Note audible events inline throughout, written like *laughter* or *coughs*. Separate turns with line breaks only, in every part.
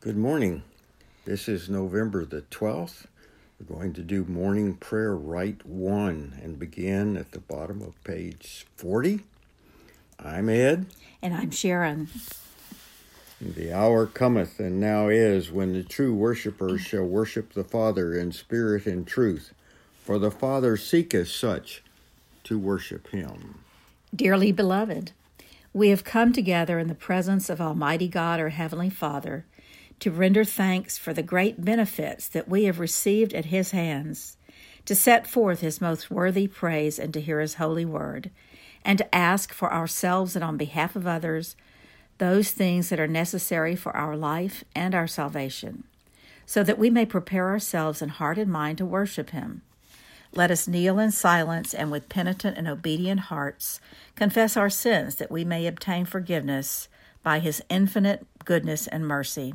Good morning. This is November the 12th. We're going to do morning prayer Rite one and begin at the bottom of page 40. I'm Ed.
And I'm Sharon.
The hour cometh and now is when the true worshippers shall worship the Father in spirit and truth, for the Father seeketh such to worship him.
Dearly beloved, we have come together in the presence of Almighty God, our Heavenly Father, to render thanks for the great benefits that we have received at His hands, to set forth His most worthy praise and to hear His holy word, and to ask for ourselves and on behalf of others those things that are necessary for our life and our salvation, so that we may prepare ourselves in heart and mind to worship Him. Let us kneel in silence and with penitent and obedient hearts confess our sins that we may obtain forgiveness by his infinite goodness and mercy.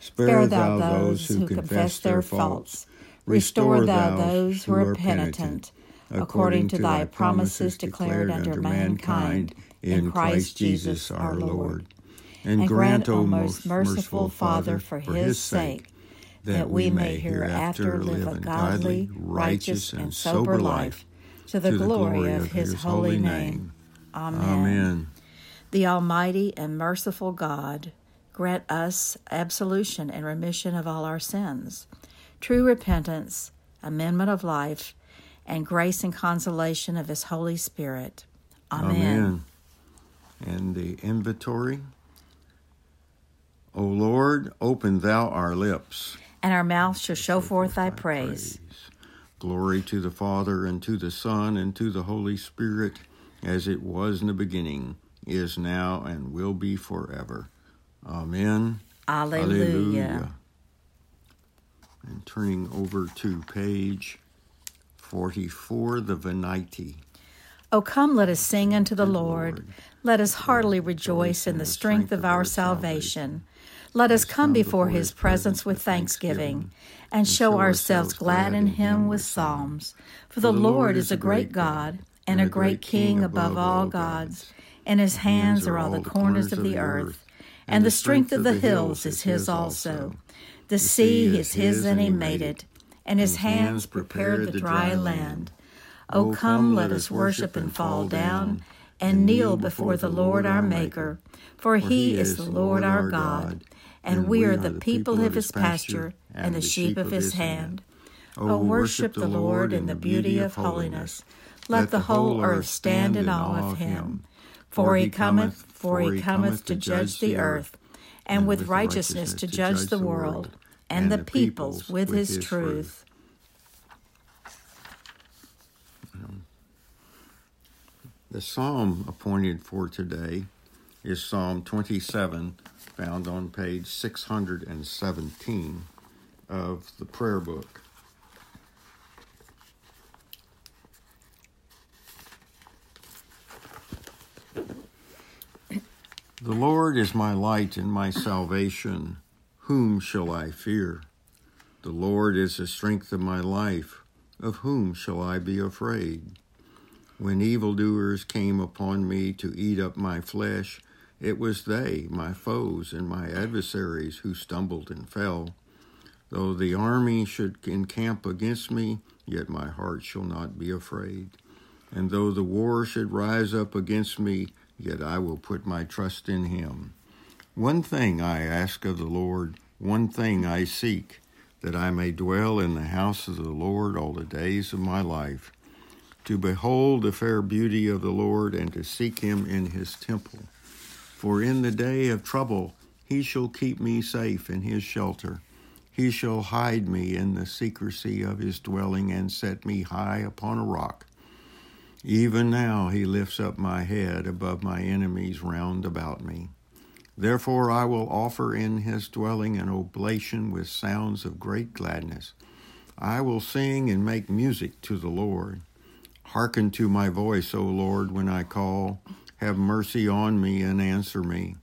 Spare thou those who confess their faults. Restore thou those who are penitent, according to thy promises declared unto mankind in Christ Jesus our Lord. And grant, O most merciful Father, for his sake, that we may hereafter live a godly, righteous, and sober life to the glory of his holy name. Amen. Amen. The Almighty and merciful God grant us absolution and remission of all our sins, true repentance, amendment of life, and grace and consolation of his Holy Spirit. Amen. Amen.
And the Invitatory. O Lord, open thou our lips
and our mouth shall show forth thy praise.
Glory to the Father, and to the Son, and to the Holy Spirit, as it was in the beginning, is now, and will be forever. Amen.
Alleluia. Alleluia.
And turning over to page 44, the Venite.
O come, let us sing unto the Lord. Let us heartily rejoice in the strength of our salvation. Let us come before his presence with thanksgiving and show ourselves glad in him with psalms. For the Lord is a great God and a great King above all gods. and his hands are all the corners of the earth, and the strength of the hills is his also. The sea is his and he made it, and his hands prepared the dry land. O come, let us worship and fall down and kneel before the Lord our Maker, for he is the Lord our God and we are the people of his pasture and the sheep of his hand. O worship the Lord in the beauty of holiness. Let the whole earth stand in awe of him. For he cometh, for he cometh to judge the earth, and with righteousness to judge the world, and the peoples with his truth.
The psalm appointed for today is Psalm 27 found on page 617 of the prayer book. Lord is my light and my salvation. Whom shall I fear? The Lord is the strength of my life. Of whom shall I be afraid? When evildoers came upon me to eat up my flesh, it was they, my foes and my adversaries, who stumbled and fell. Though the army should encamp against me, yet my heart shall not be afraid. And though the war should rise up against me, yet I will put my trust in him. One thing I ask of the Lord, one thing I seek, that I may dwell in the house of the Lord all the days of my life, to behold the fair beauty of the Lord and to seek him in his temple. For in the day of trouble he shall keep me safe in his shelter. He shall hide me in the secrecy of his dwelling and set me high upon a rock. Even now he lifts up my head above my enemies round about me. Therefore I will offer in his dwelling an oblation with sounds of great gladness. I will sing and make music to the Lord. Hearken to my voice, O Lord, when I call. Have mercy on me and answer me.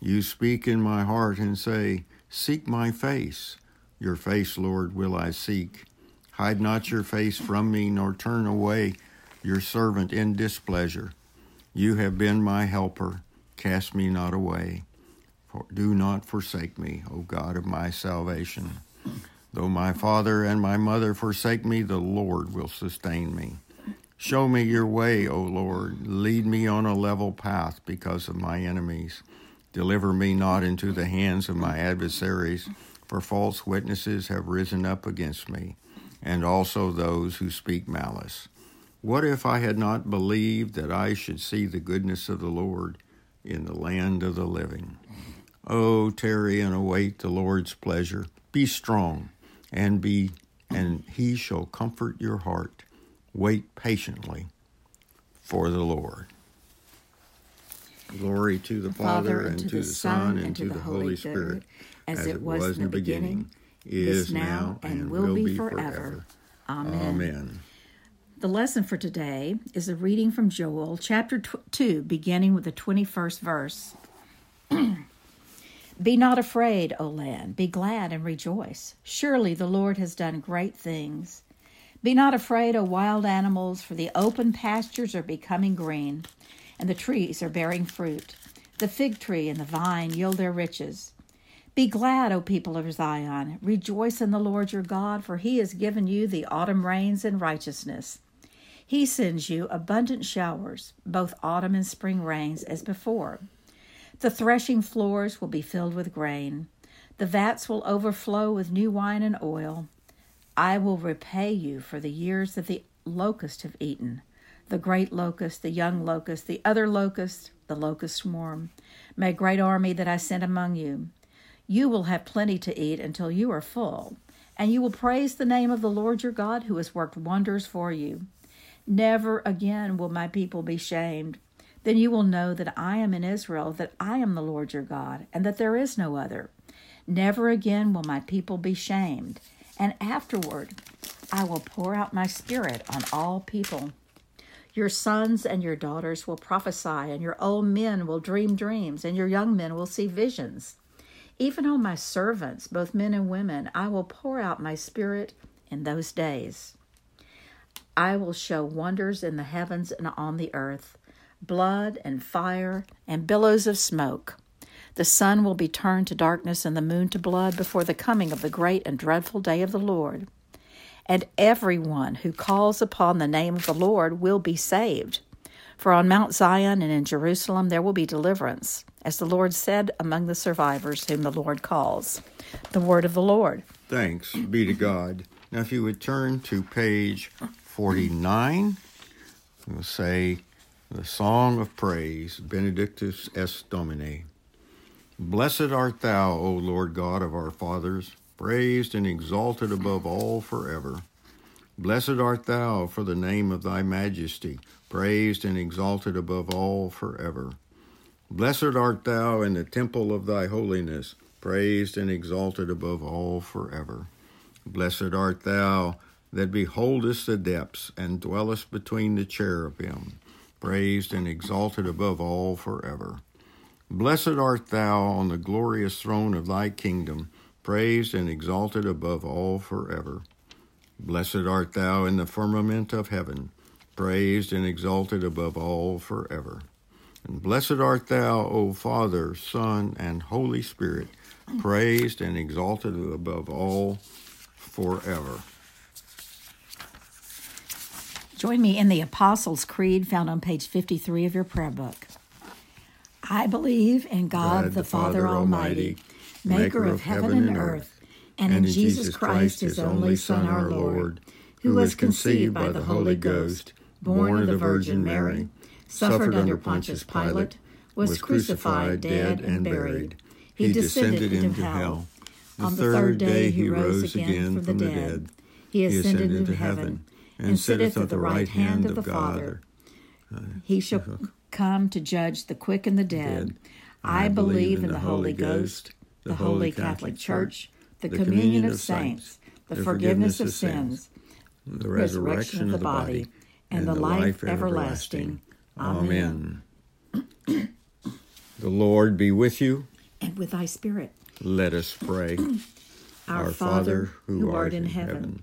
You speak in my heart and say, Seek my face. Your face, Lord, will I seek. Hide not your face from me, nor turn away your servant in displeasure. You have been my helper. Cast me not away. For do not forsake me, O God of my salvation. Though my father and my mother forsake me, the Lord will sustain me. Show me your way, O Lord. Lead me on a level path because of my enemies. Deliver me not into the hands of my adversaries, for false witnesses have risen up against me, and also those who speak malice. What if I had not believed that I should see the goodness of the Lord in the land of the living? Oh, tarry and await the Lord's pleasure. Be strong and be and he shall comfort your heart. Wait patiently for the Lord. Glory to the, the Father, and, and to the Son, and to the Holy Spirit,
as, as it was in the beginning, is now, and will be forever. forever. Amen. Amen. The lesson for today is a reading from Joel chapter 2, beginning with the 21st verse. *clears throat* Be not afraid, O land. Be glad and rejoice. Surely the Lord has done great things. Be not afraid, O wild animals, for the open pastures are becoming green, and the trees are bearing fruit. The fig tree and the vine yield their riches. Be glad, O people of Zion. Rejoice in the Lord your God, for he has given you the autumn rains in righteousness. He sends you abundant showers, both autumn and spring rains, as before. The threshing floors will be filled with grain. The vats will overflow with new wine and oil. I will repay you for the years that the locusts have eaten the great locust, the young locust, the other locust, the locust swarm, my great army that I sent among you. You will have plenty to eat until you are full, and you will praise the name of the Lord your God who has worked wonders for you. Never again will my people be shamed. Then you will know that I am in Israel, that I am the Lord your God, and that there is no other. Never again will my people be shamed, and afterward I will pour out my spirit on all people. Your sons and your daughters will prophesy, and your old men will dream dreams, and your young men will see visions. Even on my servants, both men and women, I will pour out my spirit in those days. I will show wonders in the heavens and on the earth blood and fire and billows of smoke. The sun will be turned to darkness and the moon to blood before the coming of the great and dreadful day of the Lord. And everyone who calls upon the name of the Lord will be saved. For on Mount Zion and in Jerusalem there will be deliverance, as the Lord said among the survivors whom the Lord calls. The word of the Lord.
Thanks be to God. Now, if you would turn to page 49, we'll say, the Song of Praise, Benedictus es Domine. Blessed art thou, O Lord God of our fathers, praised and exalted above all forever. Blessed art thou for the name of thy majesty, praised and exalted above all forever. Blessed art thou in the temple of thy holiness, praised and exalted above all forever. Blessed art thou that beholdest the depths and dwellest between the cherubim praised and exalted above all forever. Blessed art thou on the glorious throne of thy kingdom, praised and exalted above all forever. Blessed art thou in the firmament of heaven, praised and exalted above all forever. And blessed art thou, O Father, Son, and Holy Spirit, praised and exalted above all forever.
Join me in the Apostles' Creed found on page 53 of your prayer book. I believe in God, God the Father, Father Almighty, maker of heaven and earth, and in Jesus Christ, his only Son, our Lord, who was conceived by the Holy Ghost, born of the Virgin Mary, suffered under Pontius Pilate, was crucified, dead, and buried. He descended into hell. On the third day he rose again from the dead. He ascended into heaven and sitteth at the right hand of the Father. Uh, he shall come to judge the quick and the dead. I believe in the Holy Ghost, the Holy Catholic Church, the communion of saints, the forgiveness of sins, the resurrection of the body, and the life everlasting. Amen.
The Lord be with you.
And with thy spirit.
Let us pray. *clears throat*
Our, Father, who art in heaven,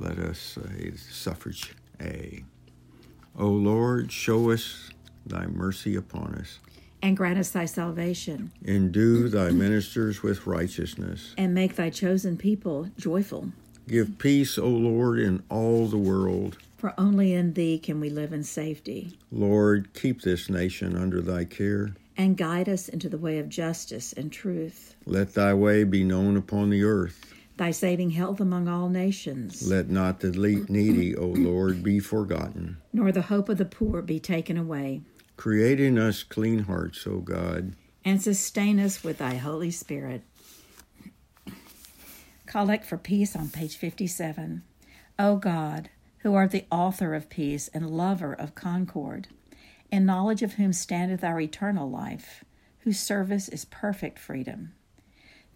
let us say suffrage A. O Lord, show us thy mercy upon us.
And grant us thy salvation.
Endue thy ministers with righteousness.
And make thy chosen people joyful.
Give peace, O Lord, in all the world
for only in thee can we live in safety.
Lord, keep this nation under thy care.
And guide us into the way of justice and truth.
Let thy way be known upon the earth.
Thy saving health among all nations.
Let not the needy, O Lord, be forgotten.
Nor the hope of the poor be taken away.
Create in us clean hearts, O God.
And sustain us with thy Holy Spirit. Collect for Peace on page 57. O God, who art the author of peace and lover of concord, in knowledge of whom standeth our eternal life, whose service is perfect freedom.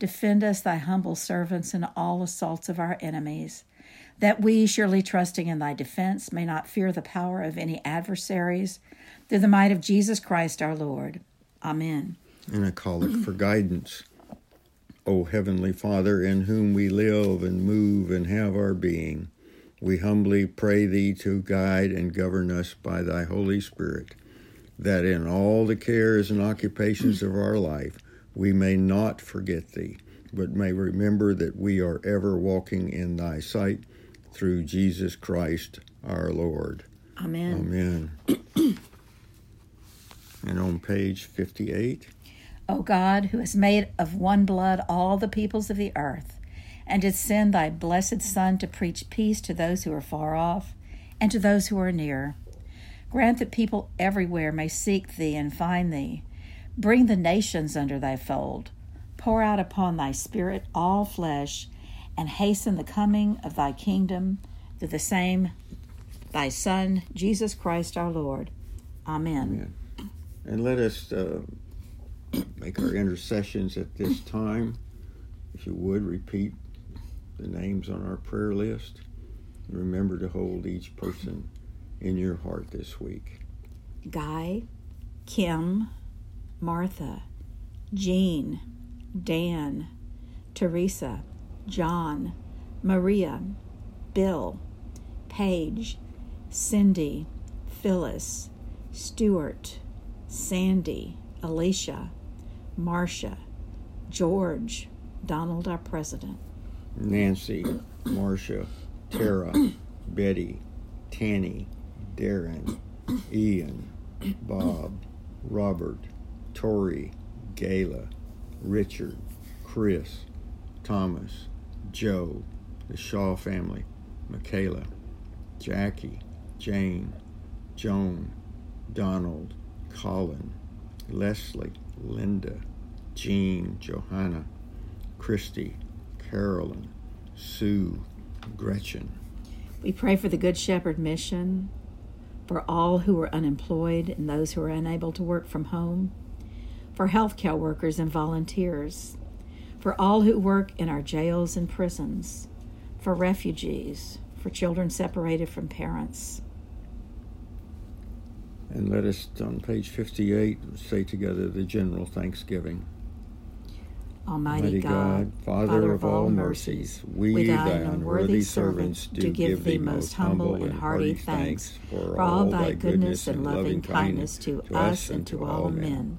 Defend us, thy humble servants, in all assaults of our enemies, that we, surely trusting in thy defense, may not fear the power of any adversaries, through the might of Jesus Christ our Lord. Amen.
And I call it for guidance. O Heavenly Father, in whom we live and move and have our being, we humbly pray thee to guide and govern us by thy Holy Spirit, that in all the cares and occupations of our life we may not forget thee, but may remember that we are ever walking in thy sight through Jesus Christ our Lord.
Amen.
Amen. *clears throat* and on page 58
O God, who has made of one blood all the peoples of the earth, and did send thy blessed Son to preach peace to those who are far off and to those who are near. Grant that people everywhere may seek thee and find thee. Bring the nations under thy fold. Pour out upon thy Spirit all flesh, and hasten the coming of thy kingdom through the same thy Son, Jesus Christ our Lord. Amen.
Amen. And let us uh, make our intercessions at this time. If you would, repeat the names on our prayer list. Remember to hold each person in your heart this week.
Guy, Kim, Martha, Jean, Dan, Teresa, John, Maria, Bill, Paige, Cindy, Phyllis, Stuart, Sandy, Alicia, Marcia, George, Donald, our president.
Nancy, Marcia, Tara, *coughs* Betty, Tanny, Darren, Ian, Bob, Robert, Tori, Gayla, Richard, Chris, Thomas, Joe, the Shaw family, Michaela, Jackie, Jane, Joan, Donald, Colin, Leslie, Linda, Jean, Johanna, Christy, Carolyn, Sue, Gretchen.
We pray for the Good Shepherd mission, for all who are unemployed and those who are unable to work from home, for healthcare workers and volunteers, for all who work in our jails and prisons, for refugees, for children separated from parents.
And let us, on page 58, say together the general thanksgiving.
Almighty God,
Father of all mercies, we, thy unworthy servants, do give thee most humble and hearty thanks for all thy goodness and loving kindness to us and to all men.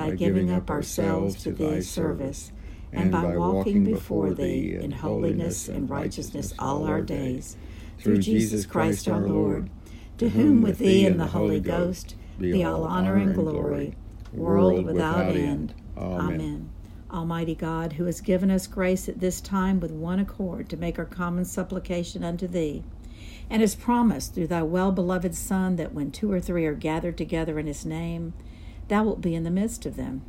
by giving up ourselves to thy service, and by walking before thee in holiness and righteousness all our days, through Jesus Christ our Lord, to whom with thee and the Holy Ghost be all honor and glory, world without end. Amen. Almighty God, who has given us grace at this time with one accord to make our common supplication unto Thee, and has promised through Thy well beloved Son that when two or three are gathered together in His name, Thou wilt be in the midst of them.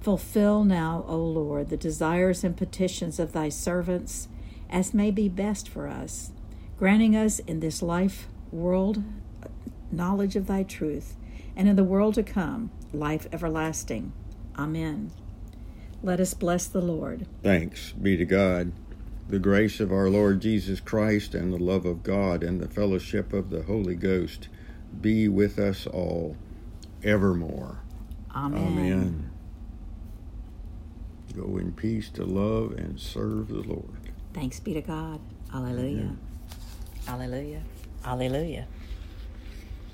Fulfill now, O Lord, the desires and petitions of Thy servants as may be best for us, granting us in this life world uh, knowledge of Thy truth, and in the world to come life everlasting. Amen. Let us bless the Lord.
Thanks be to God. The grace of our Lord Jesus Christ and the love of God and the fellowship of the Holy Ghost be with us all evermore.
Amen.
Amen. Go in peace to love and serve the Lord.
Thanks be to God. Alleluia. Amen. Alleluia. Alleluia.